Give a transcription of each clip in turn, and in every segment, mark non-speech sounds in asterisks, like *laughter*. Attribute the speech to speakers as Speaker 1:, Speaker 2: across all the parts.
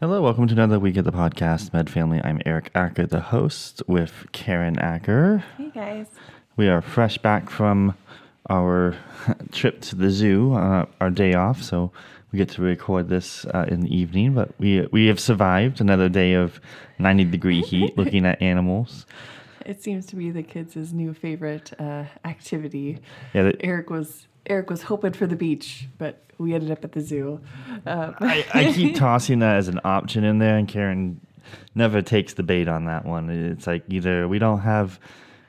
Speaker 1: Hello, welcome to another week of the podcast, Med Family. I'm Eric Acker, the host, with Karen Acker.
Speaker 2: Hey guys.
Speaker 1: We are fresh back from our *laughs* trip to the zoo, uh, our day off, so we get to record this uh, in the evening. But we we have survived another day of 90 degree heat, *laughs* looking at animals.
Speaker 2: It seems to be the kids' new favorite uh, activity.
Speaker 1: Yeah, that-
Speaker 2: Eric was Eric was hoping for the beach, but we ended up at the zoo. Uh,
Speaker 1: I, I keep *laughs* tossing that as an option in there, and Karen never takes the bait on that one. It's like either we don't have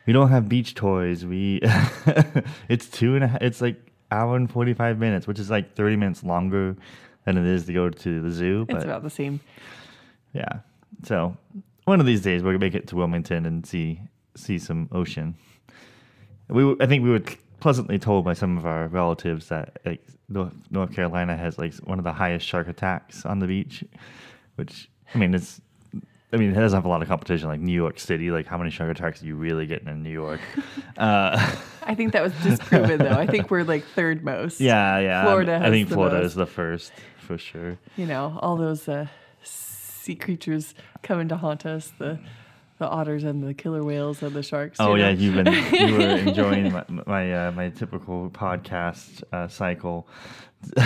Speaker 1: we don't have beach toys. We *laughs* it's two and a half. It's like hour and forty five minutes, which is like thirty minutes longer than it is to go to the zoo. But it's
Speaker 2: about the same.
Speaker 1: yeah, so one of these days we're gonna make it to Wilmington and see see some ocean. We I think we were pleasantly told by some of our relatives that like North, North Carolina has like one of the highest shark attacks on the beach, which I mean it's. I mean, it doesn't have a lot of competition like New York City. Like, how many shark attacks are you really getting in New York? *laughs* uh,
Speaker 2: I think that was disproven though. I think we're like third most.
Speaker 1: yeah, yeah.
Speaker 2: Florida
Speaker 1: I
Speaker 2: has
Speaker 1: think Florida
Speaker 2: most.
Speaker 1: is the first for sure.
Speaker 2: You know, all those uh, sea creatures coming to haunt us. The the otters and the killer whales and the sharks.
Speaker 1: Oh
Speaker 2: you
Speaker 1: yeah, you've been *laughs* you were enjoying my my, uh, my typical podcast uh, cycle, *laughs*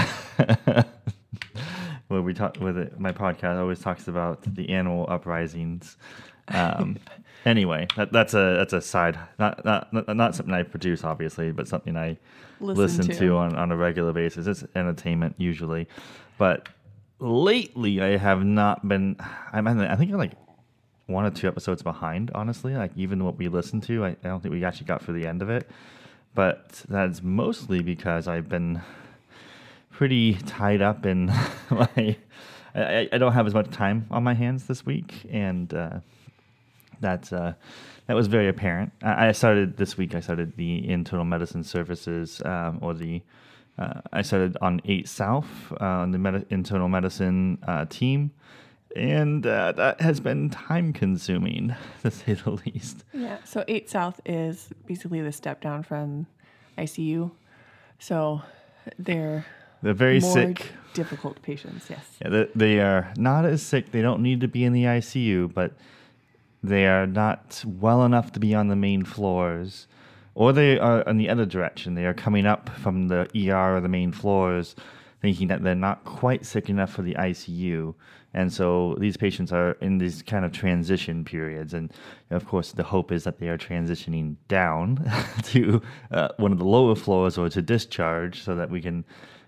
Speaker 1: where we talk with it. My podcast always talks about the animal uprisings. Um, *laughs* anyway, that, that's a that's a side, not, not not not something I produce, obviously, but something I
Speaker 2: Listen
Speaker 1: listen, to.
Speaker 2: to.
Speaker 1: on on a regular basis. It's entertainment usually, but lately I have not been. I'm I think I'm like one or two episodes behind, honestly. Like even what we listened to, I, I don't think we actually got through the end of it. But that's mostly because I've been pretty tied up in *laughs* my. I, I don't have as much time on my hands this week, and uh, that's uh, that was very apparent. I, I started this week. I started the internal medicine services, um, or the uh, I started on Eight South uh, on the med- internal medicine uh, team, and uh, that has been time consuming *laughs* to say the least.
Speaker 2: Yeah. So eight South is basically the step down from ICU. So they're
Speaker 1: They're very sick.
Speaker 2: difficult patients. Yes.
Speaker 1: Yeah, they, they are not as sick. They don't need to be in the ICU, but they are not well enough to be on the main floors. Or they are in the other direction. They are coming up from the ER or the main floors, thinking that they're not quite sick enough for the ICU. And so these patients are in these kind of transition periods. And of course, the hope is that they are transitioning down *laughs* to uh, one of the lower floors or to discharge so that we can,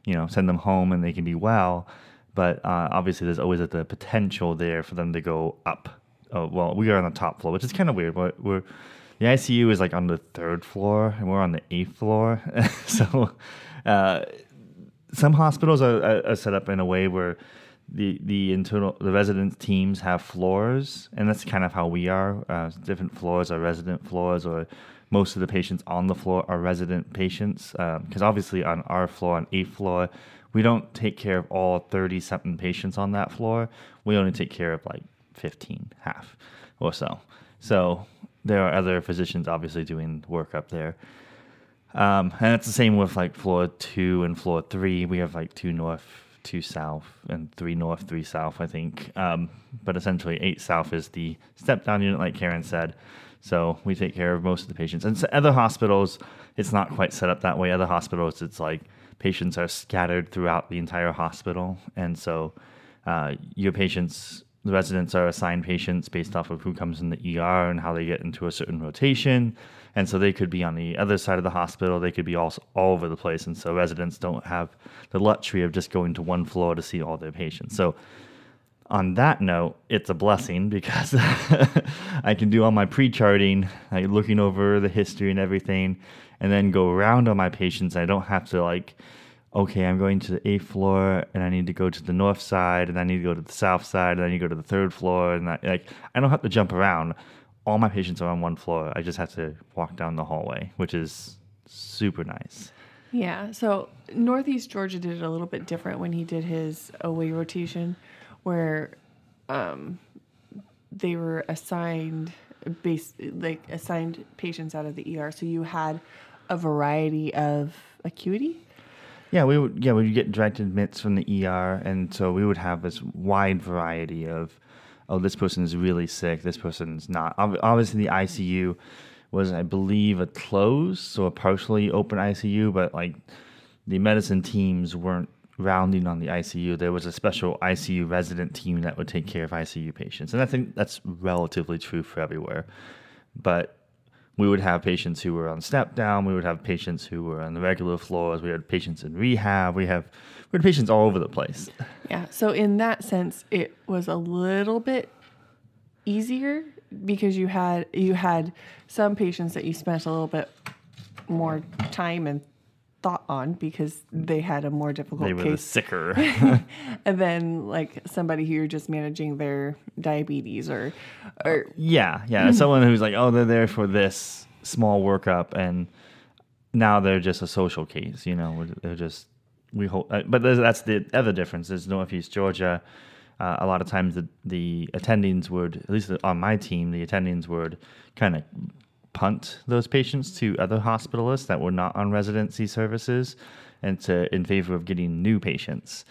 Speaker 1: you know, send them home and they can be well. But uh, obviously, there's always the potential there for them to go up. Oh, well, we are on the top floor, which is kind of weird. But we're the ICU is like on the third floor, and we're on the eighth floor. *laughs* so, uh, some hospitals are, are, are set up in a way where the the internal the resident teams have floors, and that's kind of how we are. Uh, different floors are resident floors, or most of the patients on the floor are resident patients. Because obviously, on our floor, on eighth floor, we don't take care of all thirty something patients on that floor. We only take care of like fifteen, half or so. So there are other physicians obviously doing work up there. Um, and it's the same with like floor two and floor three. We have like two north, two south, and three north, three south, I think. Um, but essentially, eight south is the step down unit, like Karen said. So we take care of most of the patients. And so other hospitals, it's not quite set up that way. Other hospitals, it's like patients are scattered throughout the entire hospital. And so uh, your patients, the residents are assigned patients based off of who comes in the ER and how they get into a certain rotation. And so they could be on the other side of the hospital. They could be all, all over the place. And so residents don't have the luxury of just going to one floor to see all their patients. So on that note, it's a blessing because *laughs* I can do all my pre-charting, like looking over the history and everything, and then go around on my patients. I don't have to like okay, I'm going to the eighth floor and I need to go to the north side and I need to go to the south side and I need to go to the third floor and I, like I don't have to jump around. All my patients are on one floor. I just have to walk down the hallway, which is super nice.
Speaker 2: Yeah. So Northeast Georgia did it a little bit different when he did his away rotation, where um, they were assigned base like assigned patients out of the ER. So you had a variety of acuity.
Speaker 1: Yeah, we would. Yeah, we would get direct admits from the ER, and so we would have this wide variety of, oh, this person is really sick. This person's not. Obviously, the ICU was, I believe, a closed or a partially open ICU, but like the medicine teams weren't rounding on the ICU. There was a special ICU resident team that would take care of ICU patients, and I think that's relatively true for everywhere. But we would have patients who were on step down. We would have patients who were on the regular floors. We had patients in rehab. We have we had patients all over the place.
Speaker 2: Yeah. So in that sense, it was a little bit easier because you had you had some patients that you spent a little bit more time and thought on because they had a more difficult
Speaker 1: They were the
Speaker 2: case.
Speaker 1: sicker. *laughs*
Speaker 2: and *laughs* then like somebody who you're just managing their diabetes or or
Speaker 1: yeah, yeah. *laughs* Someone who's like, oh, they're there for this small workup, and now they're just a social case. You know, they're just we hope. Uh, but that's the other difference. Is Northeast Georgia. Uh, a lot of times the, the attendings would, at least on my team, the attendings would kind of punt those patients to other hospitalists that were not on residency services and to in favor of getting new patients.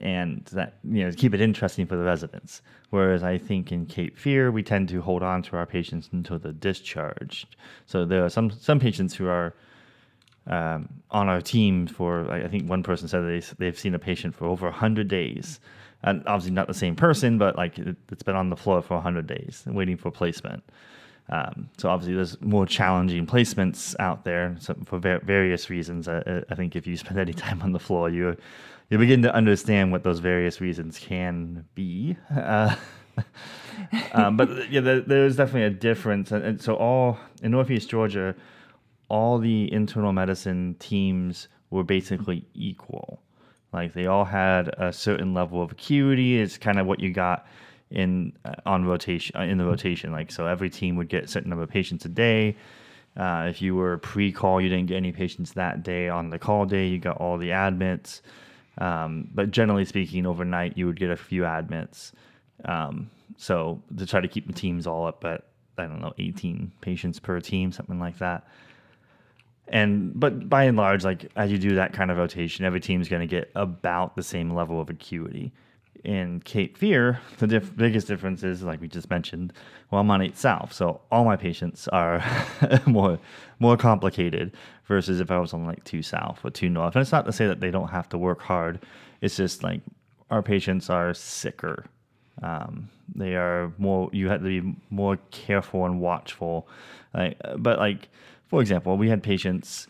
Speaker 1: And that you know keep it interesting for the residents. Whereas i think in cape fear we tend to hold on to our patients until they're discharged. So there are some some patients who are um, on our team for I think one person said they, they've seen a patient for over 100 days. And obviously not the same person but like it, it's been on the floor for 100 days waiting for placement um, so obviously, there's more challenging placements out there so for va- various reasons. I, I think if you *laughs* spend any time on the floor, you you begin to understand what those various reasons can be. *laughs* Uh, um, but *laughs* yeah, there, there's definitely a difference, and, and so all in Northeast Georgia, all the internal medicine teams were basically equal. Like they all had a certain level of acuity. It's kind of what you got in uh, on rotation uh, in the rotation. Like so, every team would get a certain number of patients a day. Uh, if you were pre-call, you didn't get any patients that day. On the call day, you got all the admits. Um, but generally speaking, overnight you would get a few admits. Um, so to try to keep the teams all up at I don't know 18 patients per team, something like that. And but by and large, like as you do that kind of rotation, every team's going to get about the same level of acuity in Cape Fear, the diff- biggest difference is, like we just mentioned, well, I'm on 8 South, so all my patients are *laughs* more more complicated versus if I was on like 2 South or 2 North. And it's not to say that they don't have to work hard. It's just like our patients are sicker. Um, they are more. You have to be more careful and watchful. Like, but like for example, we had patients.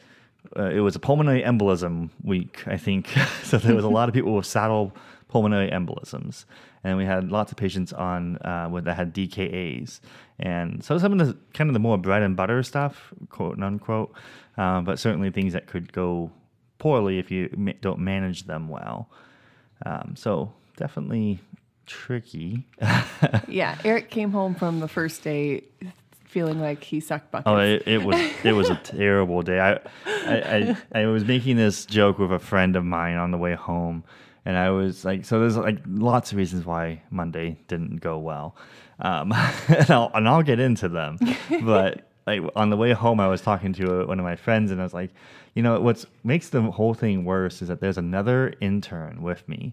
Speaker 1: Uh, it was a pulmonary embolism week, I think. *laughs* so there was a lot of people with saddle pulmonary embolisms, and we had lots of patients on uh, with that had DKAs, and so some of the kind of the more bread and butter stuff, quote unquote, uh, but certainly things that could go poorly if you ma- don't manage them well. Um, so definitely tricky. *laughs*
Speaker 2: yeah. Eric came home from the first day feeling like he sucked buckets.
Speaker 1: Oh, it, it was it was a terrible day. I, I I I was making this joke with a friend of mine on the way home, and I was like, so there's like lots of reasons why Monday didn't go well, um, *laughs* and I'll and I'll get into them, *laughs* but. Like on the way home, I was talking to one of my friends, and I was like, "You know, what makes the whole thing worse is that there's another intern with me,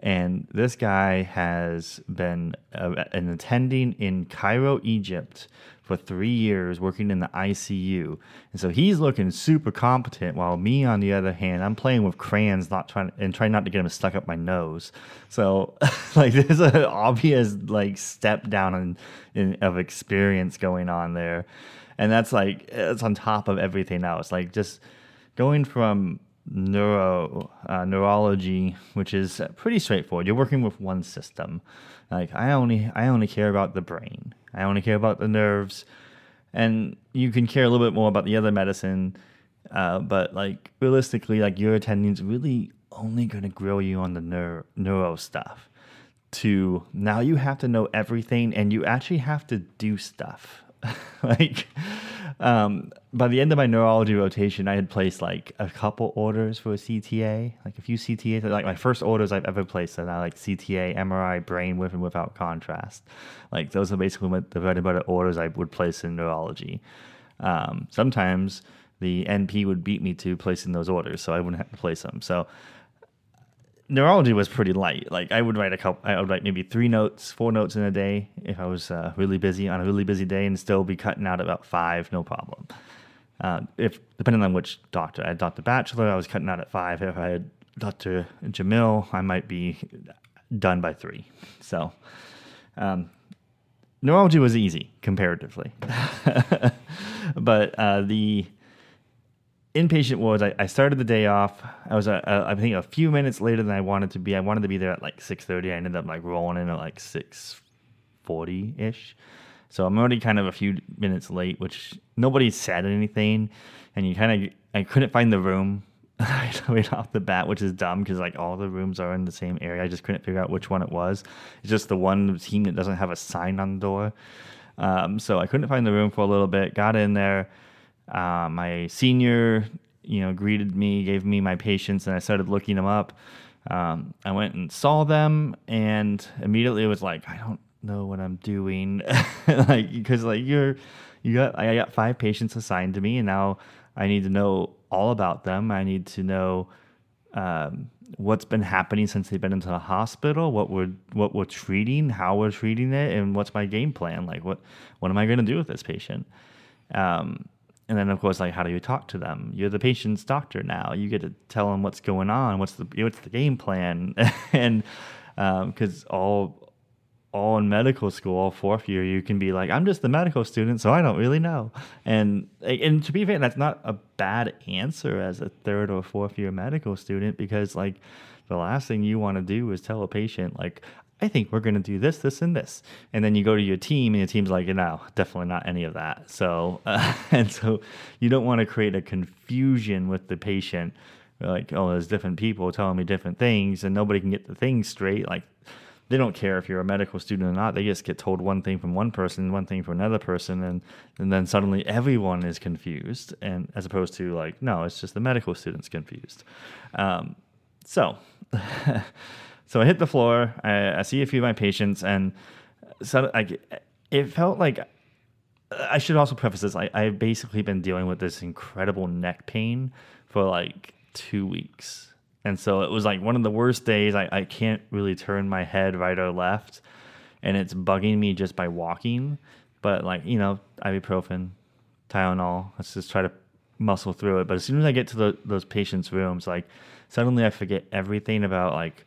Speaker 1: and this guy has been uh, an attending in Cairo, Egypt for three years, working in the ICU. And so he's looking super competent, while me, on the other hand, I'm playing with crayons, not trying and trying not to get him stuck up my nose. So, *laughs* like, there's an obvious like step down in, in of experience going on there, and that's like it's on top of everything else. Like just going from neuro uh, neurology, which is pretty straightforward. You're working with one system. Like I only I only care about the brain. I only care about the nerves, and you can care a little bit more about the other medicine. Uh, but like realistically, like your attending's really only going to grill you on the neuro, neuro stuff. To now, you have to know everything, and you actually have to do stuff. *laughs* like um, by the end of my neurology rotation, I had placed like a couple orders for a CTA, like a few CTAs. Like my first orders I've ever placed, and I like CTA, MRI, brain with and without contrast. Like those are basically what the bread and butter orders I would place in neurology. Um, sometimes the NP would beat me to placing those orders, so I wouldn't have to place them. So neurology was pretty light. Like I would write a couple, I would write maybe three notes, four notes in a day if I was uh, really busy on a really busy day, and still be cutting out about five, no problem. Uh, if depending on which doctor, I had Dr. Bachelor, I was cutting out at five. If I had Dr. Jamil, I might be done by three. So um, neurology was easy comparatively, *laughs* but uh, the inpatient wards, I, I started the day off. I was, uh, uh, I think, a few minutes later than I wanted to be. I wanted to be there at like six thirty. I ended up like rolling in at like six forty ish. So I'm already kind of a few minutes late, which nobody said anything, and you kind of I couldn't find the room *laughs* right off the bat, which is dumb because like all the rooms are in the same area. I just couldn't figure out which one it was. It's just the one team that doesn't have a sign on the door. Um, so I couldn't find the room for a little bit. Got in there uh, my senior, you know, greeted me, gave me my patients, and I started looking them up. Um, I went and saw them, and immediately it was like, I don't know what I'm doing, *laughs* like because like you're, you got I got five patients assigned to me, and now I need to know all about them. I need to know. Um, what's been happening since they've been into the hospital, what we're what we're treating, how we're treating it, and what's my game plan? Like what what am I going to do with this patient? Um, and then of course like how do you talk to them? You're the patient's doctor now. You get to tell them what's going on what's the what's the game plan. *laughs* And because um, all all in medical school all fourth year you can be like i'm just the medical student so i don't really know. And and to be fair that's not a bad answer as a third or fourth year medical student because like the last thing you want to do is tell a patient like I think we're going to do this, this, and this. And then you go to your team, and your team's like, no, definitely not any of that. So, uh, *laughs* and so you don't want to create a confusion with the patient. Like, oh, there's different people telling me different things, and nobody can get the things straight. Like, they don't care if you're a medical student or not. They just get told one thing from one person, one thing from another person, and, and then suddenly everyone is confused. And as opposed to like, no, it's just the medical students confused. Um, so. *laughs* So I hit the floor. I, I see a few of my patients, and so I, it felt like I should also preface this. I, I've basically been dealing with this incredible neck pain for like two weeks. And so it was like one of the worst days. I, I can't really turn my head right or left. And it's bugging me just by walking. But like, you know, ibuprofen, Tylenol, let's just try to muscle through it. But as soon as I get to the, those patients' rooms, like suddenly I forget everything about like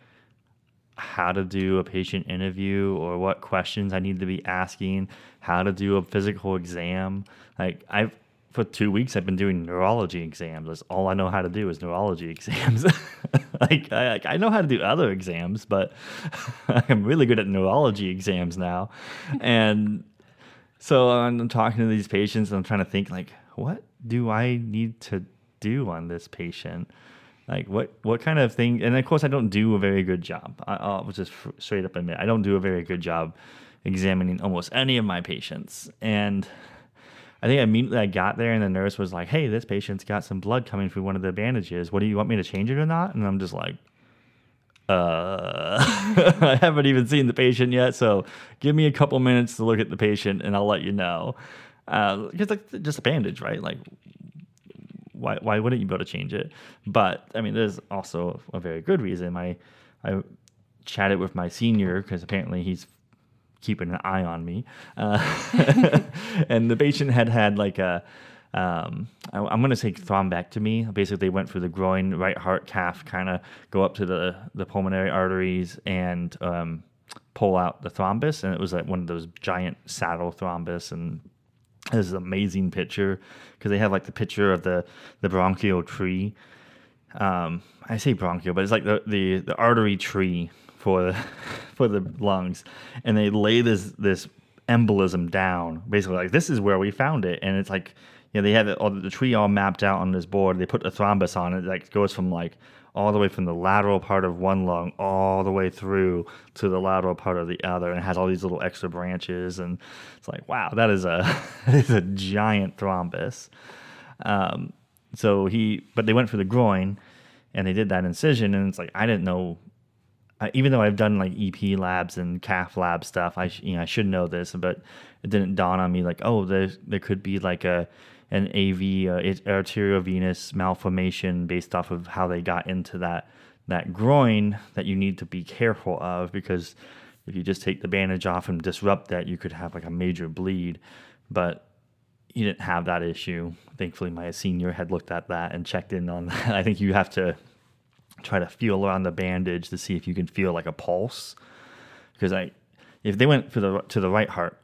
Speaker 1: how to do a patient interview or what questions I need to be asking, how to do a physical exam. Like I've for two weeks I've been doing neurology exams. That's all I know how to do is neurology *laughs* exams. like I, I know how to do other exams, but *laughs* I'm really good at neurology exams now. and so I'm talking to these patients and I'm trying to think like, what do I need to do on this patient? Like what what kind of thing and of course i don't do a very good job I, will just straight up admit i don't do a very good job examining almost any of my patients and i think immediately i got there and the nurse was like hey this patient's got some blood coming through one of the bandages what do you want me to change it or not and i'm just like uh, *laughs* I haven't even seen the patient yet, so give me a couple minutes to look at the patient, and I'll let you know. Because uh, like just a bandage, right? Like, why why wouldn't you be able to change it? But I mean, there's also a very good reason. I I chatted with my senior because apparently he's keeping an eye on me, uh, *laughs* and the patient had had like a. Um, I, am going to say thrombectomy. Basically, they went through the groin, right heart cath, kind of go up to the, the pulmonary arteries and um, pull out the thrombus. And it was like one of those giant saddle thrombus and this is an amazing picture because they have like the picture of the the bronchial tree. Um, I say bronchial, but it's like the, the, the artery tree for the *laughs* for the lungs, and they lay this this embolism down. Basically, like this is where we found it, and it's like you know they have the, all the tree all mapped out on this board. They put the thrombus on it. Like goes from like all the way from the lateral part of one lung all the way through to the lateral part of the other, and has all these little extra branches. And it's like, wow, that is a *laughs* that is a giant thrombus. Um, so he, but they went for the groin, and they did that incision, and it's like I didn't know. I, even though I've done like EP labs and cath lab stuff, I sh- you know I should know this, but it didn't dawn on me like oh there there could be like a an AV uh, arteriovenous malformation based off of how they got into that that groin that you need to be careful of because if you just take the bandage off and disrupt that, you could have like a major bleed. But he didn't have that issue. Thankfully, my senior had looked at that and checked in on *laughs* that. I think you have to try to feel around the bandage to see if you can feel like a pulse. Because I, if they went for the to the right heart,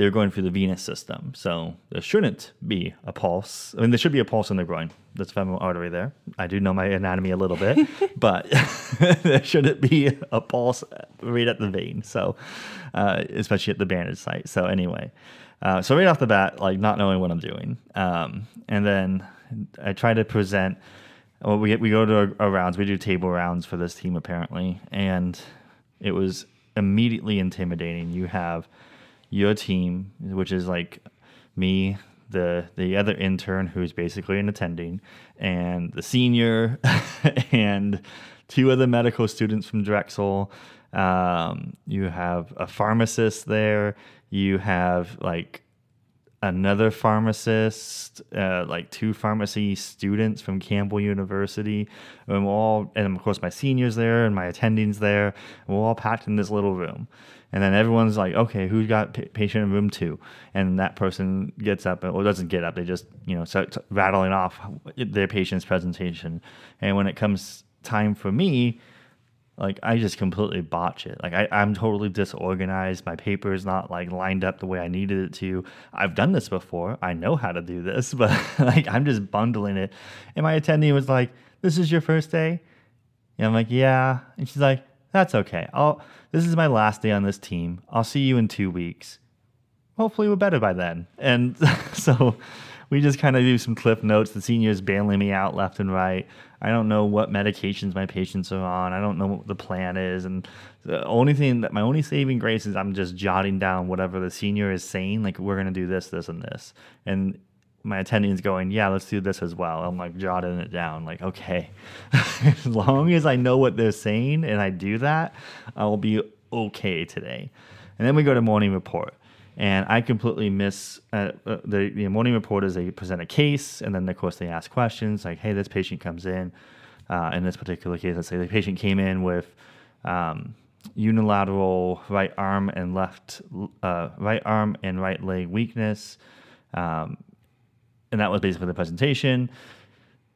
Speaker 1: they were going through the venous system, so there shouldn't be a pulse. I mean, there should be a pulse in the groin. That's femoral artery there. I do know my anatomy a little bit, *laughs* but *laughs* there shouldn't be a pulse right at the vein. So, uh, especially at the bandage site. So anyway. Uh, so right off the bat, like not knowing what I'm doing, um, and then I try to present. Well, we we go to our, rounds. We do table rounds for this team apparently, and it was immediately intimidating. You have your team, which is like me, the the other intern who's basically an attending, and the senior, *laughs* and two other medical students from Drexel. Um, you have a pharmacist there you have like another pharmacist, uh, like two pharmacy students from Campbell University, and we're all, and of course my seniors there and my attendings there. We're all packed in this little room, and then everyone's like, "Okay, who's got p- patient in room two? And that person gets up, or doesn't get up. They just, you know, start rattling off their patient's presentation. And when it comes time for me, like I just completely botch it. Like I, I'm totally disorganized. My paper is not like lined up the way I needed it to. I've done this before. I know how to do this, *laughs* but like I'm just bundling it. And my attendee was like, "This is your first day," and I'm like, "Yeah," and she's like, "That's okay. I'll. This is my last day on this team. I'll see you in two weeks. Hopefully, we're better by then." And *laughs* so we just kind of do some cliff notes. The seniors bailing me out left and right. I don't know what medications my patients are on. I don't know what the plan is. And the only thing that my only saving grace is I'm just jotting down whatever the senior is saying. Like, we're going to do this, this, and this. And my attending's going, yeah, let's do this as well. I'm like jotting it down. Like, okay, *laughs* as long as I know what they're saying and I do that, I will be okay today. And then we go to morning report and I completely miss uh, uh, the, the morning report is they present a case, and then of course they ask questions like, "Hey, this patient comes in." Uh, in this particular case, let's say the patient came in with um, unilateral right arm and left uh, right arm and right leg weakness, um, and that was basically the presentation.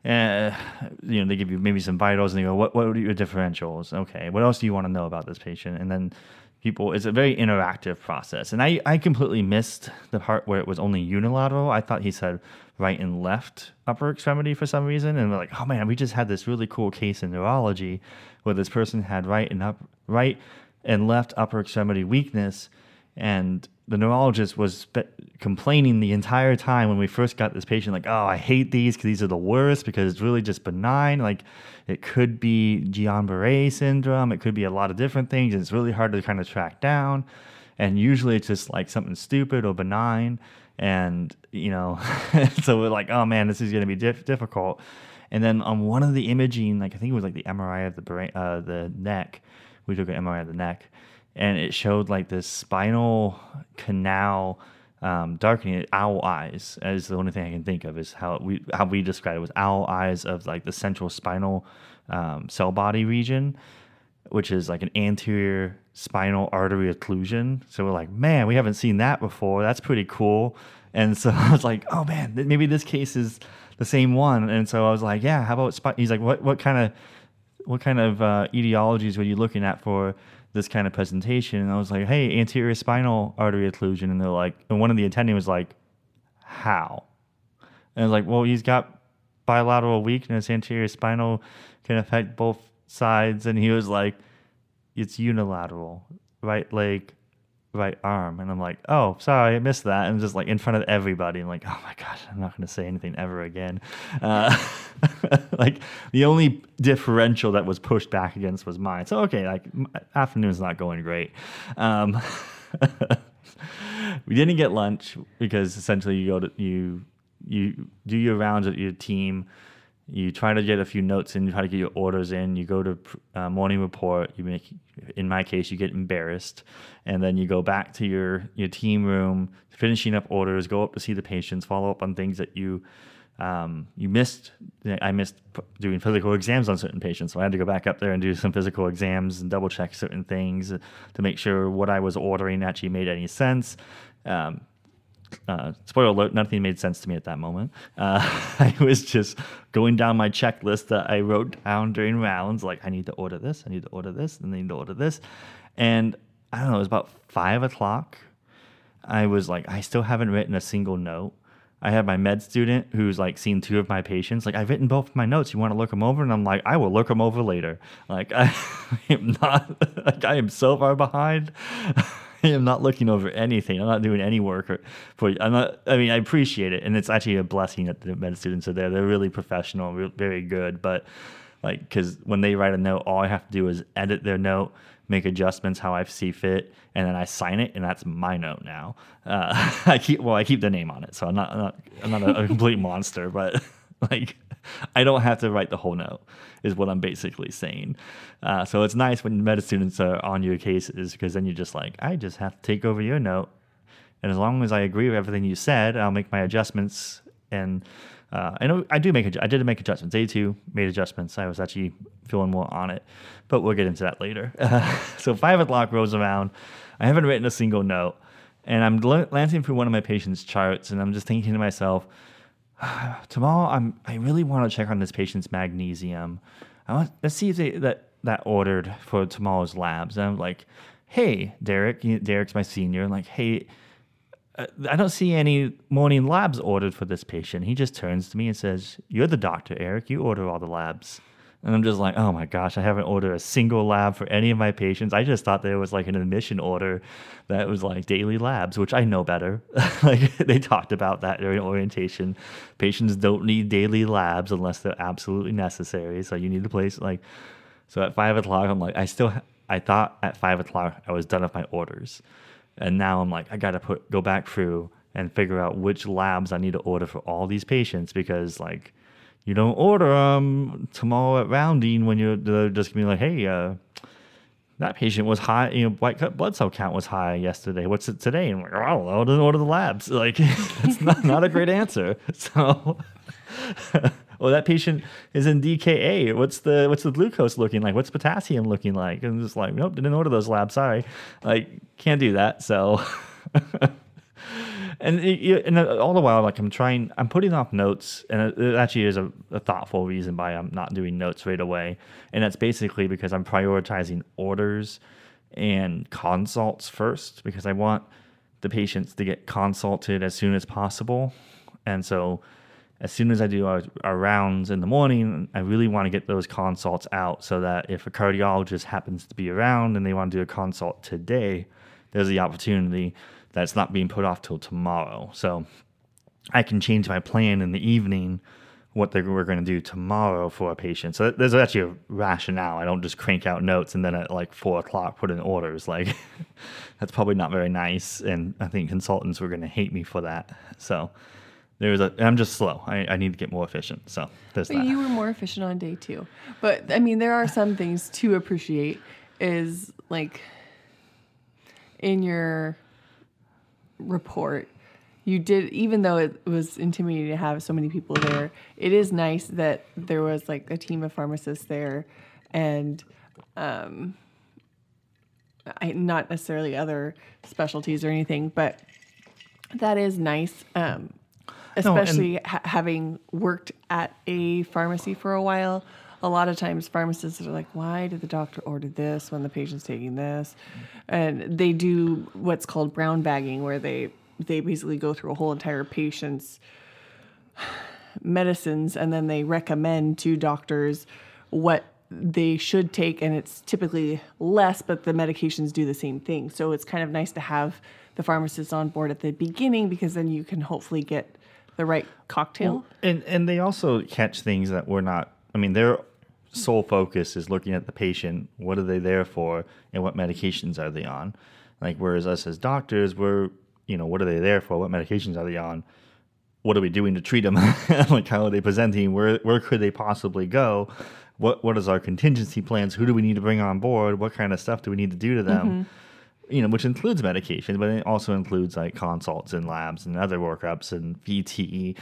Speaker 1: And you know they give you maybe some vitals, and they go, "What what are your differentials? Okay, what else do you want to know about this patient?" And then people it's a very interactive process. And I, I completely missed the part where it was only unilateral. I thought he said right and left upper extremity for some reason. And we're like oh man we just had this really cool case in neurology where this person had right and up right and left upper extremity weakness and the neurologist was complaining the entire time when we first got this patient, like, oh, I hate these because these are the worst because it's really just benign. Like, it could be Guillain Barre syndrome, it could be a lot of different things. And it's really hard to kind of track down. And usually it's just like something stupid or benign. And, you know, *laughs* so we're like, oh man, this is going to be diff- difficult. And then on one of the imaging, like I think it was like the MRI of the brain, uh, the neck, we took an MRI of the neck and it showed like this spinal canal um, darkening owl eyes is the only thing I can think of is how we how we describe it was owl eyes of like the central spinal um, cell body region, which is like an anterior spinal artery occlusion. So we're like, man, we haven't seen that before. That's pretty cool. And so *laughs* I was like, oh man, maybe this case is the same one. And so I was like, yeah, how about? He's like, what what kind of what kind of uh, etiologies were you looking at for this kind of presentation. And I was like, hey, anterior spinal artery occlusion. And they're like, and one of the attending was like, how? And I was like, well, he's got bilateral weakness. Anterior spinal can affect both sides. And he was like, it's unilateral, right leg, right arm. And I'm like, oh, sorry, I missed that. And just like in front of everybody. I'm like, oh my gosh, I'm not going to say anything ever again. Uh, *laughs* like the only differential that was pushed back against was mine. So, okay, like afternoon's not going great. Um, *laughs* we didn't get lunch because essentially you go to, you, you do your rounds with your team you try to get a few notes in, you try to get your orders in, you go to uh, morning report, you make, in my case, you get embarrassed, and then you go back to your, your team room, finishing up orders, go up to see the patients, follow up on things that you, um, you missed. I missed doing physical exams on certain patients, so I had to go back up there and do some physical exams and double check certain things to make sure what I was ordering actually made any sense. Um, uh, spoiler alert, nothing made sense to me at that moment. Uh, *laughs* I was just going down my checklist that I wrote down during rounds, like I need to order this, I need to order this, and I need to order this. And I don't know, it was about five o'clock. I was like, I still haven't written a single note. I have my med student who's like seen two of my patients. Like I've written both my notes. You want to look them over? And I'm like, I will look them over later. Like *laughs* I am not. *laughs* Like I am so far behind. *laughs* I am not looking over anything. I'm not doing any work for you. I'm not. I mean, I appreciate it, and it's actually a blessing that the med students are there. They're really professional, very good. But like, because when they write a note, all I have to do is edit their note, make adjustments how I see fit, and then I sign it, and that's my note now. Uh, *laughs* I keep well, I keep the name on it, so I'm not. I'm not, I'm not a, a *laughs* complete monster, but like *laughs* I don't have to write the whole note, is what I'm basically saying. Uh, so it's nice when med students are on your cases because then you're just like, I just have to take over your note. And as long as I agree with everything you said, I'll make my adjustments. And uh, I know I do make I did make adjustments. A2 made adjustments. I was actually feeling more on it, but we'll get into that later. Uh, *laughs* so five o'clock rolls around. I haven't written a single note, and I'm glancing through one of my patient's charts, and I'm just thinking to myself, *sighs* tomorrow I'm I really want to check on this patient's magnesium. I want let's see if they that that ordered for tomorrow's labs. And I'm like, hey, Derek, Derek's my senior. I'm like, hey, uh, I don't see any morning labs ordered for this patient. He just turns to me and says, "You're the doctor, Eric. You order all the labs." And I'm just like, oh my gosh, I haven't ordered a single lab for any of my patients. I just thought there was like an admission order that was like daily labs, which I know better. *laughs* like they talked about that during orientation. Patients don't need daily labs unless they're absolutely necessary. So you need to place like, so at five o'clock, I'm like, I still, I thought at five o'clock I was done with my orders. And now I'm like, I got to put, go back through and figure out which labs I need to order for all these patients because like, you don't order them tomorrow at rounding when you're they're just gonna be like, hey, uh, that patient was high, you know, white blood cell count was high yesterday. What's it today? And like, I don't know, didn't order the labs. *laughs* Like, that's not, not a great answer. *laughs* So, well, *laughs* that patient is in DKA. What's the what's the glucose looking like? What's potassium looking like? And just like, nope, didn't order those labs. Sorry, like, can't do that. So and and uh, all the while, like I'm trying, I'm putting off notes, and it actually is a, a, thoughtful reason why I'm not doing notes right away, and that's basically because I'm prioritizing orders and consults first because I want the patients to get consulted as soon as possible, and so as soon as I do our, our, rounds in the morning, I really want to get those consults out so that if a cardiologist happens to be around and they want to do a consult today, there's the opportunity that's not being put off till tomorrow. So I can change my plan in the evening what we're going to do tomorrow for a patient. So there's actually a rationale. I don't just crank out notes and then at like four o'clock put in orders. *laughs* Like that's probably not very nice. And I think consultants were going to hate me for that. So there's a, I'm just slow. I, I need to get more efficient. So there's
Speaker 2: but
Speaker 1: that.
Speaker 2: You were more efficient on day two. But I mean, there are some things to appreciate is like in your report. You did even though it was intimidating to have so many people there it is nice that there was like a team of pharmacists there and um I, not necessarily other specialties or anything but that is nice um especially no, ha- having worked at a pharmacy for a while a lot of times pharmacists are like, why did the doctor order this when the patient's taking this? And they do what's called brown bagging, where they they basically go through a whole entire patient's medicines and then they recommend to doctors what they should take, and it's typically less, but the medications do the same thing. So it's kind of nice to have the pharmacist on board at the beginning because then you can hopefully get the right cocktail.
Speaker 1: And and they also catch things that we're not. I mean, their sole focus is looking at the patient. What are they there for, and what medications are they on? Like whereas us as doctors, we're you know what are they there for? What medications are they on? What are we doing to treat them? *laughs* like how are they presenting? Where where could they possibly go? What what is our contingency plans? Who do we need to bring on board? What kind of stuff do we need to do to them? Mm-hmm. you know, which includes medication, but it also includes like consults and labs and other workups and VTE.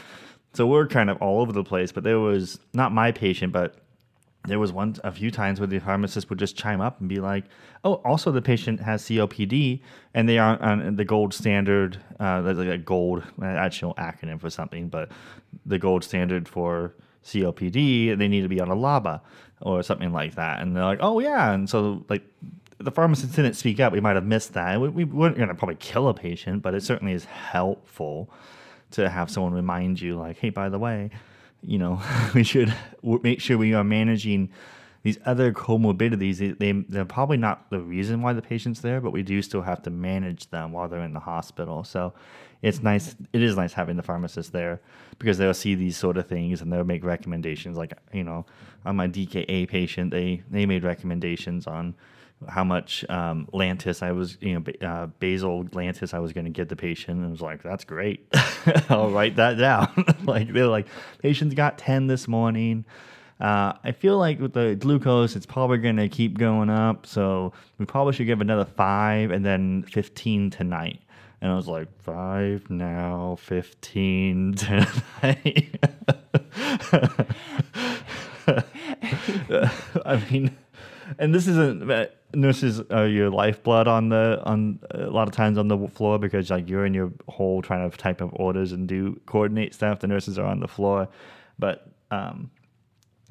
Speaker 1: So we're kind of all over the place. But there was not my patient, but there was one a few times where the pharmacist would just chime up and be like, "Oh, also the patient has COPD, and they aren't on the gold standard. Uh, there's like a gold actual acronym for something, but the gold standard for COPD, they need to be on a LABA or something like that." And they're like, "Oh yeah," and so like the pharmacist didn't speak up, we might have missed that. We, we weren't going to probably kill a patient, but it certainly is helpful to have someone remind you, like, hey, by the way, you know, *laughs* we should make sure we are managing these other comorbidities. They, they're probably not the reason why the patient's there, but we do still have to manage them while they're in the hospital. So it's mm-hmm. nice. It is nice having the pharmacist there because they'll see these sort of things and they'll make recommendations. Like, you know, on my DKA patient, they, they made recommendations on how much um, I was, you know, uh, basal Lantus I was going to get the patient, and I was like, "That's great, *laughs* I'll write that down." *laughs* like they're like, "Patient's got ten this morning." Uh, I feel like with the glucose, it's probably going to keep going up, so we probably should give another five and then fifteen tonight. And I was like, five now, fifteen *laughs* tonight. I mean, and this isn't uh, nurses are your lifeblood on the on a lot of times on the floor because like you're in your hole trying to type up orders and do coordinate stuff. The nurses are on the floor, but um,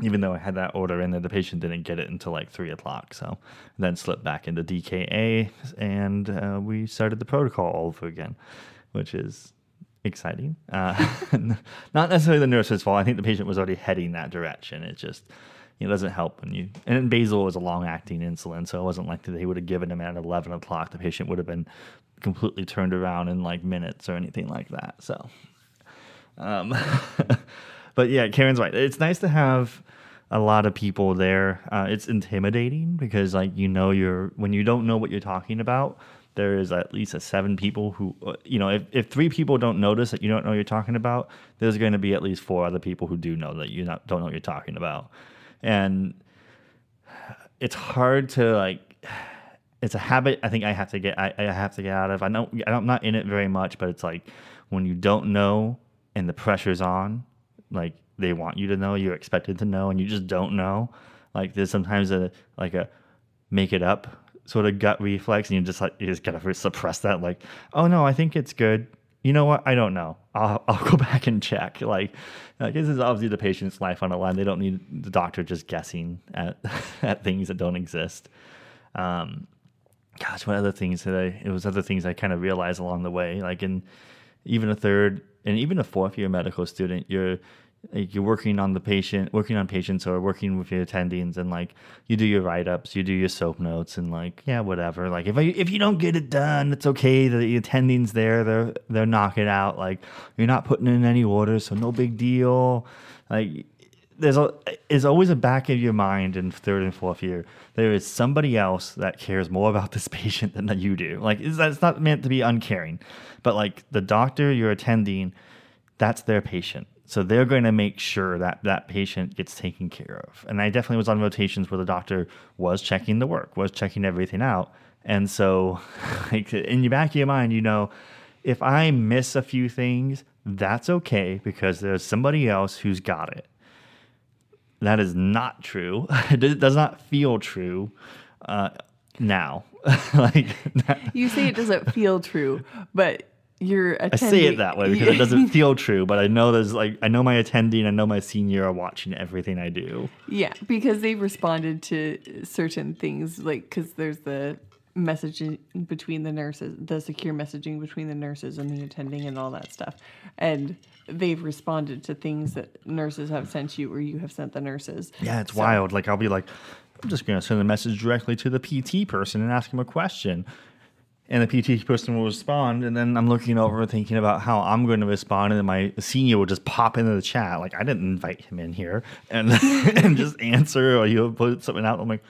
Speaker 1: even though I had that order in there, the patient didn't get it until like three o'clock. So then slipped back into DKA, and uh, we started the protocol all over again, which is exciting. Uh, *laughs* not necessarily the nurse's fault. I think the patient was already heading that direction. It just it doesn't help when you and basal was a long acting insulin, so it wasn't like that they would have given him at eleven o'clock. The patient would have been completely turned around in like minutes or anything like that. So, um, *laughs* but yeah, Karen's right. It's nice to have a lot of people there. Uh, it's intimidating because like you know you're when you don't know what you're talking about. There is at least a seven people who, uh, you know, if, if three people don't notice that you don't know what you're talking about, there's going to be at least four other people who do know that you not, don't know what you're talking about and it's hard to like it's a habit I think I have to get I, I have to get out of. I know I'm not in it very much, but it's like when you don't know and the pressure's on, like they want you to know, you're expected to know, and you just don't know. Like there's sometimes a like a make it up sort of gut reflex, and you just like you just gotta suppress that. Like, oh no, I think it's good you know what? I don't know. I'll, *laughs* I'll go back and check. Like, like, this is obviously the patient's life on the line. They don't need the doctor just guessing at, *laughs* at things that don't exist. Um, gosh, what other things that I, it was other things I kind of realized along the way. Like in even a third and even a fourth year medical student, you're, like you're working on the patient, working on patients or working with your attendings, and like you do your write ups, you do your soap notes, and like yeah, whatever. Like if I, if you don't get it done, it's okay. The attendings there, they're they're knock it out. Like you're not putting in any orders, so no big deal. Like there's a is always a back of your mind in third and fourth year. There is somebody else that cares more about this *laughs* patient than you do. Like it's, that's not meant to be uncaring, but like the doctor you're attending, that's their patient so they're going to make sure that that patient gets taken care of. And I definitely was on rotations where the doctor was checking the work, was checking everything out. And so, *laughs* like in the back of your mind, you know, if I miss a few things, that's okay because there's somebody else who's got it. That is not true. *laughs* it does not feel true uh, now. *laughs* like
Speaker 2: you say it doesn't feel true, but you're attending.
Speaker 1: I say it that way because it doesn't *laughs* feel true, but I know there's like I know my attending, I know my senior are watching everything I do.
Speaker 2: Yeah, because they've responded to certain things, like because there's the messaging between the nurses, the secure messaging between the nurses and the attending and all that stuff. And they've responded to things that nurses have sent you or you have sent the nurses.
Speaker 1: Yeah, it's
Speaker 2: So-
Speaker 1: wild. Like I'll be like, I'm just gonna send a message directly to the PT person and ask him a question. And the PT person will respond, and then I'm looking over thinking about how I'm going to respond, and then my senior will just pop into the chat like I didn't invite him in here, and *laughs* and just answer or he'll put something out. I'm like,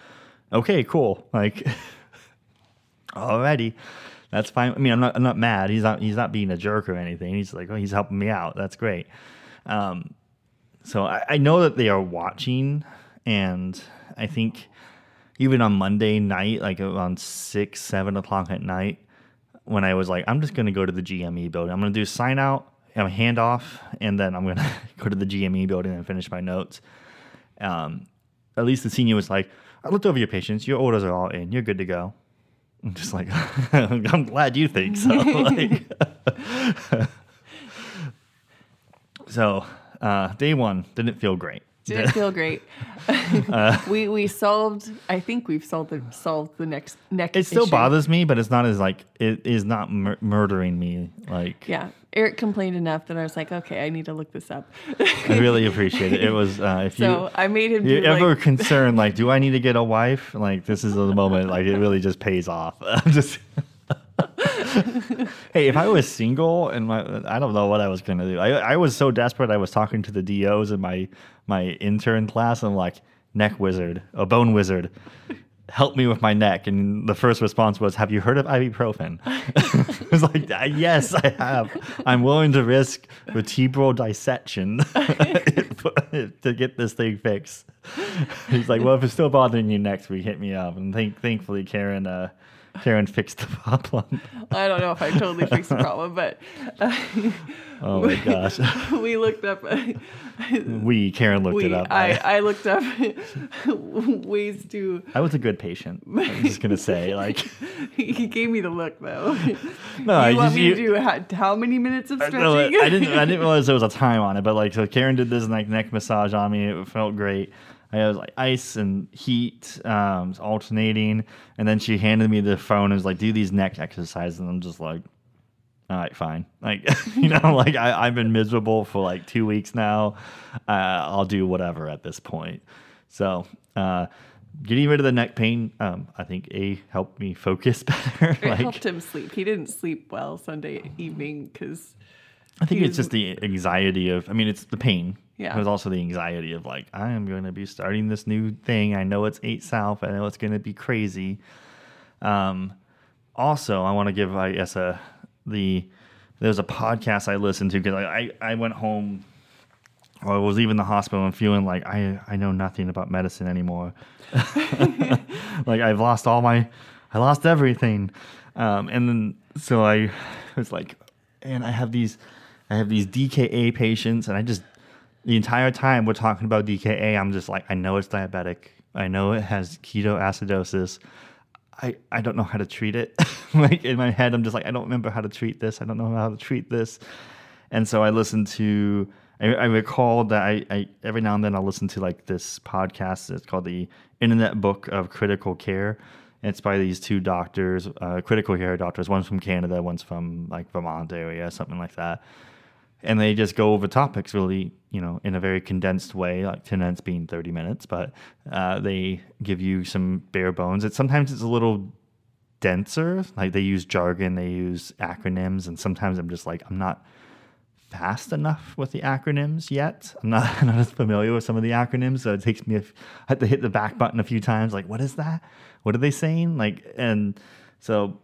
Speaker 1: okay, cool, like, *laughs* alrighty, that's fine. I mean, I'm not I'm not mad. He's not he's not being a jerk or anything. He's like, oh, he's helping me out. That's great. Um, so I, I know that they are watching, and I think even on Monday night, like around six, seven o'clock at night, when I was like, I'm just gonna go to the GME building. I'm gonna do sign out, a handoff, and then I'm gonna *laughs* go to the GME building and finish my notes. Um, at least the senior was like, I looked over your patients. Your orders are all in. You're good to go. I'm just like, *laughs* I'm glad you think so. *laughs* like, so uh, day one didn't feel great.
Speaker 2: Didn't feel great. *laughs*
Speaker 1: Uh,
Speaker 2: we we solved. I think we've solved the solved the next neck.
Speaker 1: It still
Speaker 2: issue.
Speaker 1: bothers me, but it's not as like it is not mur- murdering me. Like
Speaker 2: Yeah, Eric complained enough that I was like, okay, I need to look this up.
Speaker 1: I really appreciate it. It was uh, if
Speaker 2: so
Speaker 1: you
Speaker 2: I made him.
Speaker 1: you're
Speaker 2: do
Speaker 1: ever
Speaker 2: like,
Speaker 1: concerned like, do I need to get a wife? Like this is the moment. Like it really just pays off. *laughs* I'm just. *laughs* *laughs* hey, if I was single and my, I don't know what I was gonna do. I I was so desperate. I was talking to the DOs in my my intern class. I'm like, neck wizard, a bone wizard. Help me with my neck. And the first response was, Have you heard of ibuprofen? *laughs* I was like, "Uh, Yes, I have. I'm willing to risk vertebral dissection *laughs* to get this thing fixed. He's like, Well, if it's still bothering you next week, hit me up. And thank, thankfully, Karen. Uh, Karen fixed the problem.
Speaker 2: I don't know if I totally fixed the problem, but uh, *laughs*
Speaker 1: Oh my gosh. *laughs*
Speaker 2: we looked up.
Speaker 1: We, Karen looked
Speaker 2: we,
Speaker 1: it up.
Speaker 2: I,
Speaker 1: I,
Speaker 2: I looked up *laughs* ways to.
Speaker 1: I was a good patient. I'm just going to say, like,
Speaker 2: He gave me the look though.
Speaker 1: No, I
Speaker 2: you want
Speaker 1: just-
Speaker 2: me
Speaker 1: you-
Speaker 2: to do how, how many minutes of
Speaker 1: I,
Speaker 2: stretching?
Speaker 1: no, I didn't. I didn't realize there was a time on it, but like, so Karen did this like neck massage on me. It felt great. I was like ice and heat, um, alternating, and then she handed me the phone and was like, "Do these neck exercises," and I'm just like, "All right, fine." Like, *laughs* you know, like I, I've been miserable for like two weeks now. Uh, I'll do whatever at this point. So, uh, getting rid of the neck pain, um, I think a helped me focus *laughs* better.
Speaker 2: It
Speaker 1: like,
Speaker 2: helped him sleep. He didn't sleep well Sunday evening because
Speaker 1: I think it's just the anxiety of. I mean, it's the pain.
Speaker 2: Yeah.
Speaker 1: There's also the anxiety of like, I am going to be starting this new thing. I know it's eight south. I know it's going to be crazy. Um, also, I want to give, I guess, a the there's a podcast I listened to because I, I I went home. Or I was leaving the hospital and feeling like I, I know nothing about medicine anymore. *laughs* like I've lost all my, I lost everything. Um, and then so I was like, and I have these, I have these DKA patients, and I just the entire time we're talking about DKA, I'm just like, I know it's diabetic. I know it has ketoacidosis. I, I don't know how to treat it. *laughs* like in my head, I'm just like, I don't remember how to treat this. I don't know how to treat this. And so I listened to, I, I recall that I, I, every now and then I'll listen to like this podcast. It's called the Internet Book of Critical Care. It's by these two doctors, uh, critical care doctors. One's from Canada, one's from like Vermont area, something like that and they just go over topics really, you know, in a very condensed way, like 10 minutes being 30 minutes, but uh, they give you some bare bones. It's sometimes it's a little denser, like they use jargon, they use acronyms, and sometimes I'm just like, I'm not fast enough with the acronyms yet. I'm not, *laughs* not as familiar with some of the acronyms, so it takes me, I to hit the back button a few times, like, what is that? What are they saying? Like, and so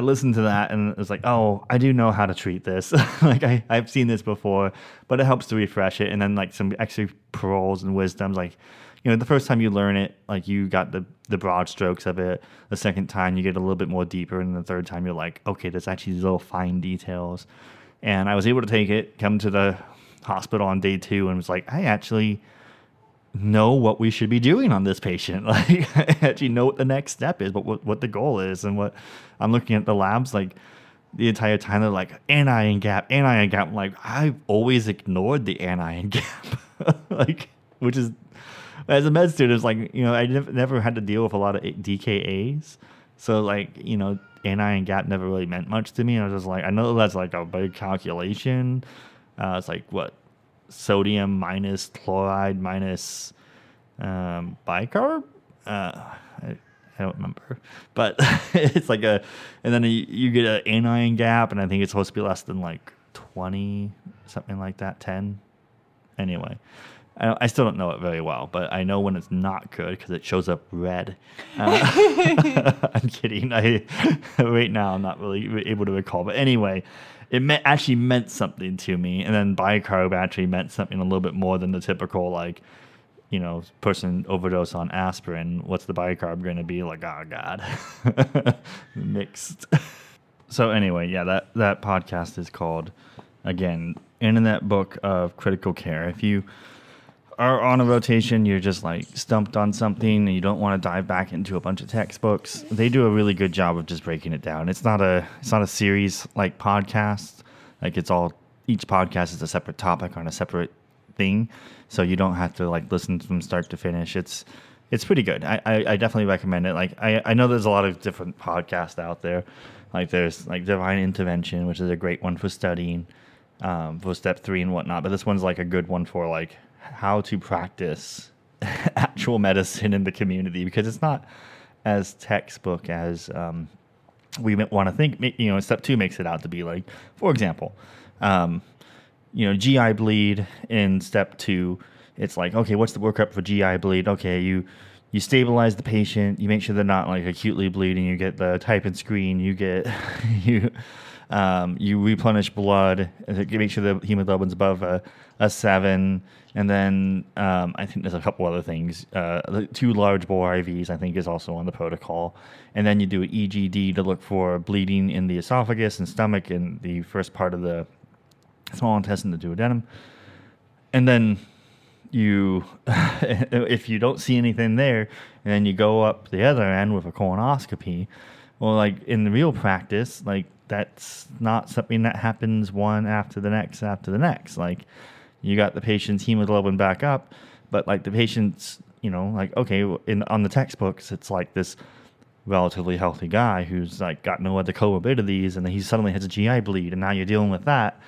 Speaker 1: I listened to that and it was like, oh, I do know how to treat this. *laughs* like I, I've seen this before, but it helps to refresh it. And then like some extra pearls and wisdoms, like, you know, the first time you learn it, like you got the, the broad strokes of it. The second time you get a little bit more deeper. And the third time you're like, okay, there's actually these little fine details. And I was able to take it, come to the hospital on day two and was like, I actually know what we should be doing on this patient. *laughs* Like, actually know what the next step is, but what, what the goal is, and what I'm looking at the labs like the entire time. They're like anion gap, anion gap. I'm like I've always ignored the anion gap, *laughs* like which is as a med student, it's like you know I never, never had to deal with a lot of DKAs. So like you know, anion gap never really meant much to me. I was just like, I know that's like a big calculation. Uh, it's like what sodium minus chloride minus um, bicarb. Uh, I, I don't remember, but *laughs* it's like a, and then you, you get an anion gap, and I think it's supposed to be less than like twenty, something like that, ten. Anyway, I, I still don't know it very well, but I know when it's not good because it shows up red. Uh, *laughs* I'm kidding. I *laughs* right now I'm not really able to recall, but anyway, it me- actually meant something to me, and then bicarb actually meant something a little bit more than the typical like you know, person overdose on aspirin, what's the bicarb going to be? Like, oh God, *laughs* mixed. so anyway, yeah, that that podcast is called again Internet Book of Critical Care. If you are on a rotation, you're just like stumped on something and you don't want to dive back into a bunch of textbooks. They do a really good job of just breaking it down. It's not a it's not a series like podcast. Like it's all each podcast is a separate topic on a separate thing, so you don't have to like listen from start to finish. It's it's pretty good. I, I, I definitely recommend it. Like I, I know there's a lot of different podcasts out there. Like there's like Divine Intervention, which is a great one for studying, um, for step three and whatnot. But this one's like a good one for like how to practice *laughs* actual medicine in the community because it's not as textbook as um, we want to think. You know, step two makes it out to be like, for example, um, you know, GI bleed in step two. It's like, okay, what's the workup for GI bleed? Okay, you you stabilize the patient, you make sure they're not like acutely bleeding, you get the type and screen, you get *laughs* you um, you replenish blood, make sure the hemoglobin's above a, a seven, and then um, I think there's a couple other things. Uh, two large bore IVs, I think, is also on the protocol, and then you do an EGD to look for bleeding in the esophagus and stomach and the first part of the small intestine, the duodenum, and then you, *laughs* if you don't see anything there, and then you go up the other end with a colonoscopy, well, like in the real practice, like that's not something that happens one after the next after the next. Like you got the patient's hemoglobin back up, but like the patient's, you know, like okay, in on the textbooks, it's like this relatively healthy guy who's like got no other comorbidities, and then he suddenly has a GI bleed, and now you're dealing with that.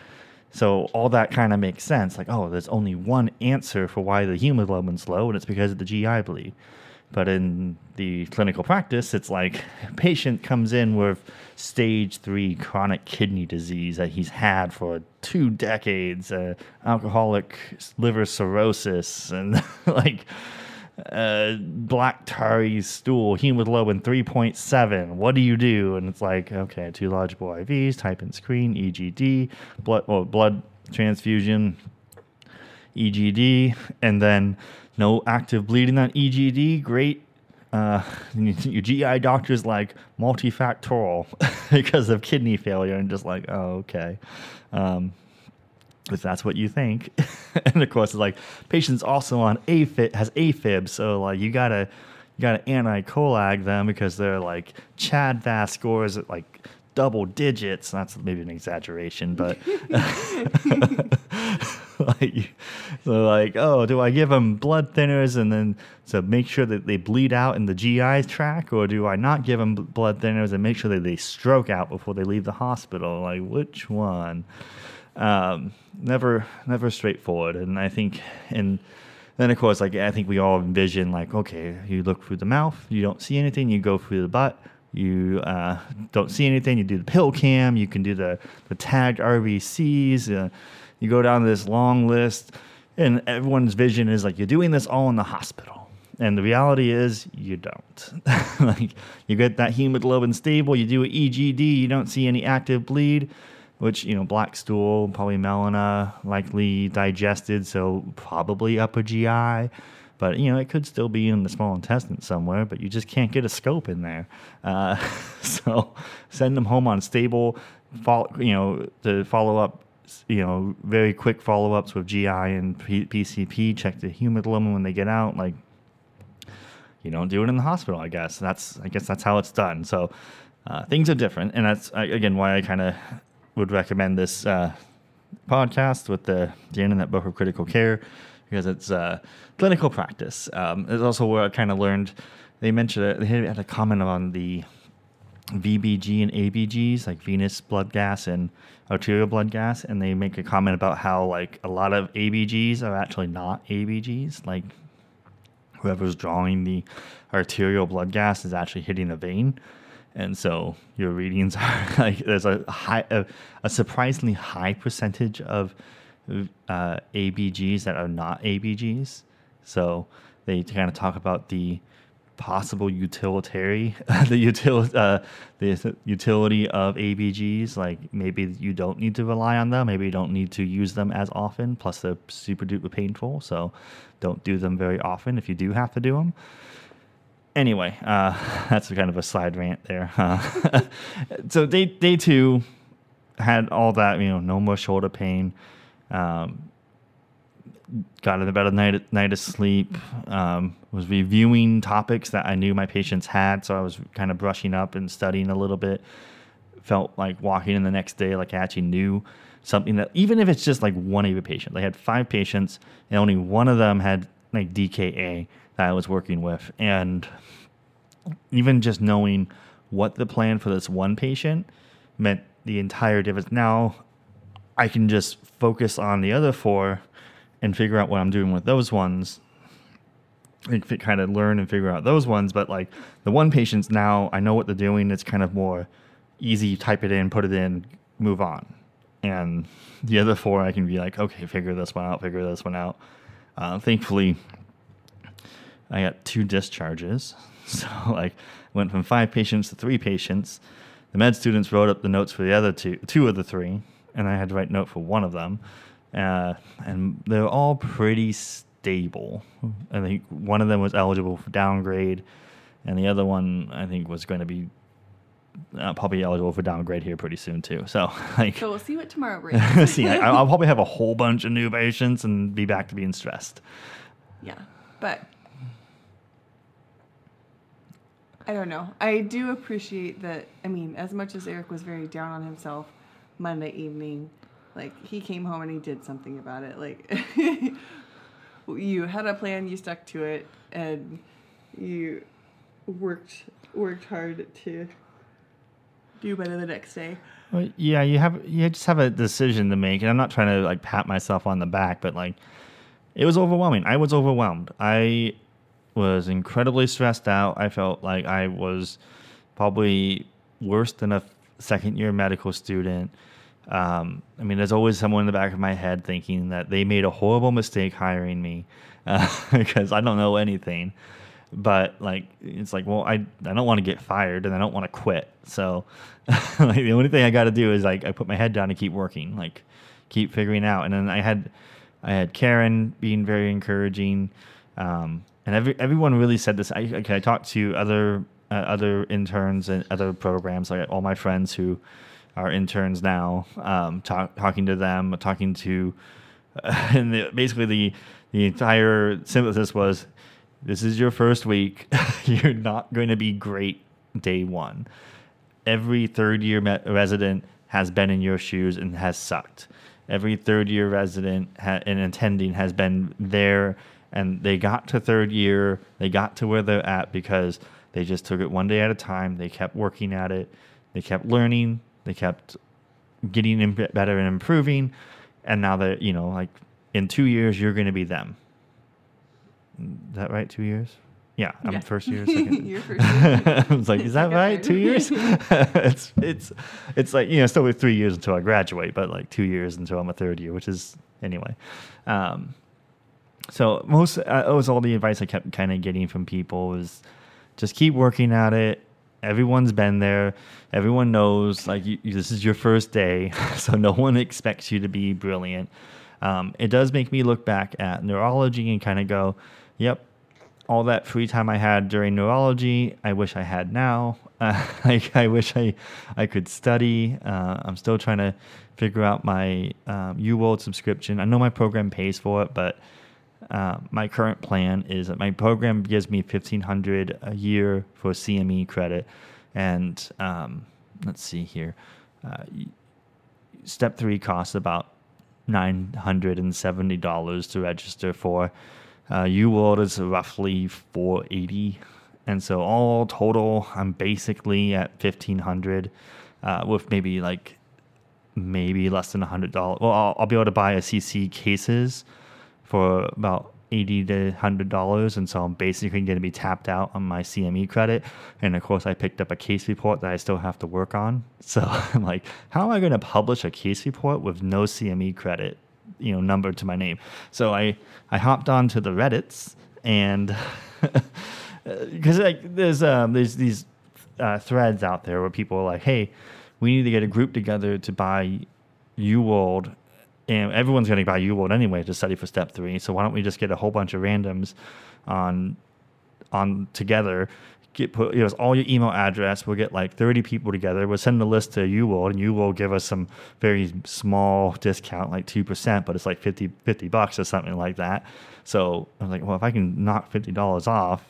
Speaker 1: So all that kind of makes sense. Like, oh, there's only one answer for why the hemoglobin's low, and it's because of the GI bleed. But in the clinical practice, it's like a patient comes in with stage three chronic kidney disease that he's had for two decades, uh, alcoholic liver cirrhosis, and *laughs* like uh, black tarry stool, hemoglobin 3.7. What do you do? And it's like, okay, two bore IVs, type in screen, EGD, blood, well, blood transfusion, EGD, and then no active bleeding on EGD. Great. Uh, *laughs* your GI doctor's like multifactorial *laughs* because of kidney failure, and just like, oh, okay. Um, if that's what you think. *laughs* and of course, it's like patients also on AFib has AFib, so like you gotta you gotta anti-coag them because they're like CHADS-VASc scores at like double digits. That's maybe an exaggeration, but *laughs* like, so like, oh, do I give them blood thinners and then to make sure that they bleed out in the GI tract, or do I not give them blood thinners and make sure that they stroke out before they leave the hospital? Like, which one? Um, never, never straightforward. And I think, and then of course, like I think we all envision, like, okay, you look through the mouth, you don't see anything, you go through the butt you uh, don't see anything, you do the pill cam, you can do the, the tagged RBCs, uh, you go down this long list, and everyone's vision is like you're doing this all in the hospital. And the reality is you don't. *laughs* like you get that hemoglobin stable, you do an EGD, you don't see any active bleed, which, you know, black stool, probably melena, likely digested, so probably upper GI. But you know, it could still be in the small intestine somewhere, but you just can't get a scope in there. Uh, *laughs* so send them home on stable, you know, to follow up you know, very quick follow ups with GI and P- PCP. Check the hemoglobin when they get out. Like, you don't do it in the hospital. I guess that's I guess that's how it's done. So uh, things are different, and that's again why I kind of would recommend this uh, podcast with the the Internet Book of Critical Care because it's uh, clinical practice. Um, it's also where I kind of learned. They mentioned it, they had a comment on the VBG and ABGs, like venous blood gas and arterial blood gas, and they make a comment about how like a lot of ABGs are actually not ABGs. Like whoever's drawing the arterial blood gas is actually hitting a vein, and so your readings *laughs* are like there's a high, a, a surprisingly high percentage of uh, ABGs that are not ABGs. So they kind of talk about the possible utilitarian *laughs* the util uh, the utility of ABGs. Like maybe you don't need to rely on them. Maybe you don't need to use them as often. Plus they're super duper painful, so don't do them very often if you do have to do them. Anyway, uh, *laughs* that's kind of a side rant there. Uh, *laughs* so day day two had all that you know, no more shoulder pain. Um, got in about a night night of sleep. Um, was reviewing topics that I knew my patients had, so I was kind of brushing up and studying a little bit. Felt like walking in the next day, like I actually knew something that even if it's just like one of your patients, they had five patients and only one of them had like DKA that I was working with, and even just knowing what the plan for this one patient meant the entire difference. Now I can just focus on the other four and figure out what I'm doing with those ones and kind of learn and figure out those ones. But like the one patients now, I know what they're doing. It's kind of more easy. Type it in, put it in, move on. And the other four, I can be like, okay, figure this one out, figure this one out. Uh, thankfully, I got two discharges. *laughs* So like went from five patients to three patients. The med students wrote up the notes for the other two, two of the three, and I had to write note for one of them uh, and they're all pretty stable. I think one of them was eligible for downgrade, and the other one I think was going to be uh, probably eligible for downgrade here pretty soon too. So *laughs* like,
Speaker 2: so we'll see what tomorrow *laughs* brings.
Speaker 1: see, I, I'll probably have a whole bunch of new patients and be back to being stressed.
Speaker 2: Yeah, but I don't know. I do appreciate that. I mean, as much as Eric was very down on himself Monday evening like he came home and he did something about it. Like *laughs* you had a plan, you stuck to it, and you worked worked hard to do better the next day.
Speaker 1: Well, yeah, you have you just have a decision to make, and I'm not trying to like pat myself on the back, but like it was overwhelming. I was overwhelmed. I was incredibly stressed out. I felt like I was probably worse than a second year medical student. Um, I mean, there's always someone in the back of my head thinking that they made a horrible mistake hiring me *laughs* uh, because I don't know anything. But like, it's like, well, I I don't want to get fired and I don't want to quit. So, *laughs* like, the only thing I got to do is like I put my head down and keep working, like keep figuring out. And then I had I had Karen being very encouraging, um, and every everyone really said this. I okay, I talked to other uh, other interns and other programs, like all my friends who our interns now, um, talk, talking to them, talking to, uh, *laughs* and the, basically the the entire synthesis was, this is your first week. *laughs* You're not going to be great day one. Every third year resident has been in your shoes and has sucked. Every third year resident ha- and attending has been there and they got to third year, they got to where they're at because they just took it one day at a time. They kept working at it, they kept learning, they kept getting better and improving, and now that you know, like in two years, you're going to be them. Is that right? Two years? Yeah, I'm yeah. first year. *laughs* Second. Your first year. *laughs* I was like, is that right? Two years? *laughs* it's it's it's like you know, still with three years until I graduate, but like two years until I'm a third year, which is anyway. Um, so most uh, was all the advice I kept kind of getting from people was just keep working at it everyone's been there. Everyone knows like you, this is your first day, *laughs* so no one expects you to be brilliant. Um, it does make me look back at neurology and kind of go, "Yep, all that free time I had during neurology, I wish I had now. Uh, *laughs* like I wish I I could study. Uh, I'm still trying to figure out my um, UWorld subscription. I know my program pays for it, but uh, my current plan is that my program gives me 1500 a year for CME credit. And um, let's see here. Uh, step three costs about $970 to register for. Uh, UWorld is roughly 480 and so all total, I'm basically at fifteen hundred, uh, with maybe like maybe less than a hundred dollars. Well, I'll, I'll be able to buy a CC cases for about eighty to hundred dollars, and so I'm basically going to be tapped out on my CME credit. And of course, I picked up a case report that I still have to work on. *laughs* So I'm like, how am I going to publish a case report with no CME credit, you know, numbered to my name? So I I hopped onto the Reddit's and *laughs* because like there's um there's these uh, threads out there where people are like, hey, we need to get a group together to buy UWorld and everyone's going to buy UWorld anyway to study for step three. So why don't we just get a whole bunch of randoms on on together? Get put you know all your email address. We'll get like thirty people together. We'll send the list to UWorld, and you will give us some very small discount, like two percent, but it's like 50, 50 bucks or something like that. So I'm like, well, if I can knock fifty dollars off,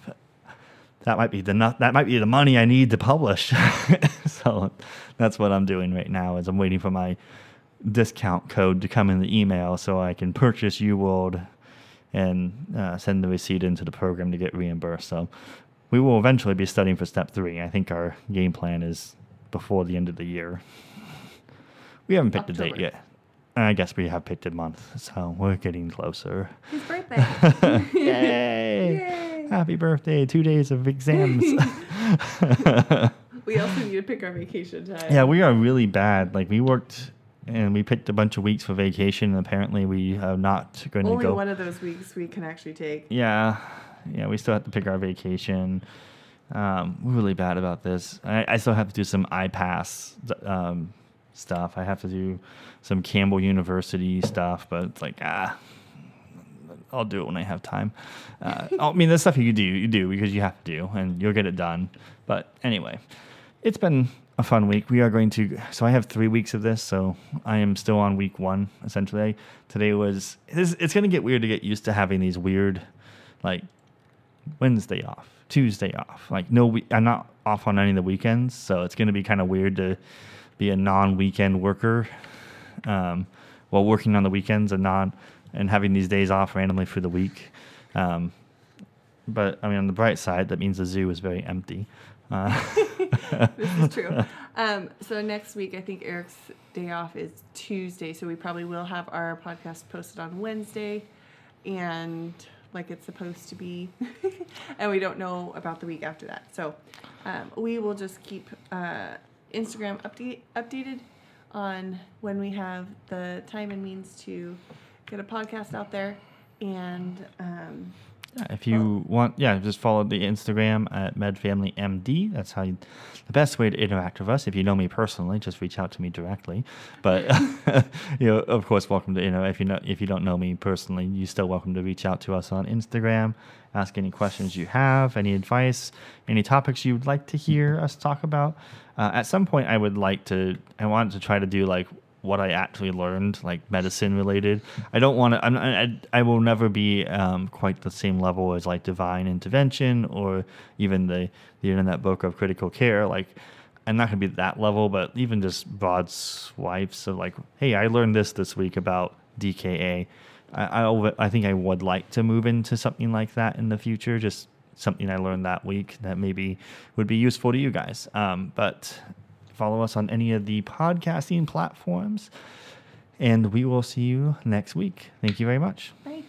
Speaker 1: that might be the that might be the money I need to publish. *laughs* so that's what I'm doing right now. Is I'm waiting for my discount code to come in the email so I can purchase UWorld and uh, send the receipt into the program to get reimbursed. So we will eventually be studying for step three. I think our game plan is before the end of the year. We haven't picked October. a date yet. I guess we have picked a month, so we're getting closer.
Speaker 2: His birthday. *laughs*
Speaker 1: Yay! Yay! Happy birthday. Two days of exams. *laughs*
Speaker 2: we also need to pick our vacation time.
Speaker 1: Yeah, we are really bad. Like, we worked and we picked a bunch of weeks for vacation, and apparently we are not going
Speaker 2: Only
Speaker 1: to go.
Speaker 2: Only one of those weeks we can actually take.
Speaker 1: Yeah, yeah, we still have to pick our vacation. Um, we're really bad about this. I, I still have to do some IPASS um, stuff. I have to do some Campbell University stuff, but it's like ah, I'll do it when I have time. Uh, *laughs* I mean, the stuff you do, you do because you have to do, and you'll get it done. But anyway, it's been a fun week. We are going to. So I have three weeks of this. So I am still on week one essentially. Today was. It's, it's going to get weird to get used to having these weird, like Wednesday off, Tuesday off. Like no, we, I'm not off on any of the weekends. So it's going to be kind of weird to be a non-weekend worker, um, while working on the weekends and non and having these days off randomly for the week. Um, but I mean, on the bright side, that means the zoo is very empty.
Speaker 2: Uh, *laughs* this is true. Um, so next week, I think Eric's day off is Tuesday, so we probably will have our podcast posted on Wednesday, and like it's supposed to be, *laughs* and we don't know about the week after that. So um, we will just keep uh, Instagram update updated on when we have the time and means to get a podcast out there, and um,
Speaker 1: yeah, if you want, yeah, just follow the Instagram at MedFamilyMD. That's how you, the best way to interact with us. If you know me personally, just reach out to me directly. But *laughs* you know, of course, welcome to you know if you know if you don't know me personally, you're still welcome to reach out to us on Instagram. Ask any questions you have, any advice, any topics you would like to hear us talk about. Uh, at some point, I would like to. I want to try to do like what I actually learned, like medicine related. I don't want to. I, I will never be um, quite the same level as like divine intervention or even the the internet book of critical care. Like I'm not going to be that level, but even just broad swipes of like, hey, I learned this this week about DKA. I, I, I think I would like to move into something like that in the future. Just something I learned that week that maybe would be useful to you guys. Um, but follow us on any of the podcasting platforms. And we will see you next week. Thank you very much.
Speaker 2: Bye.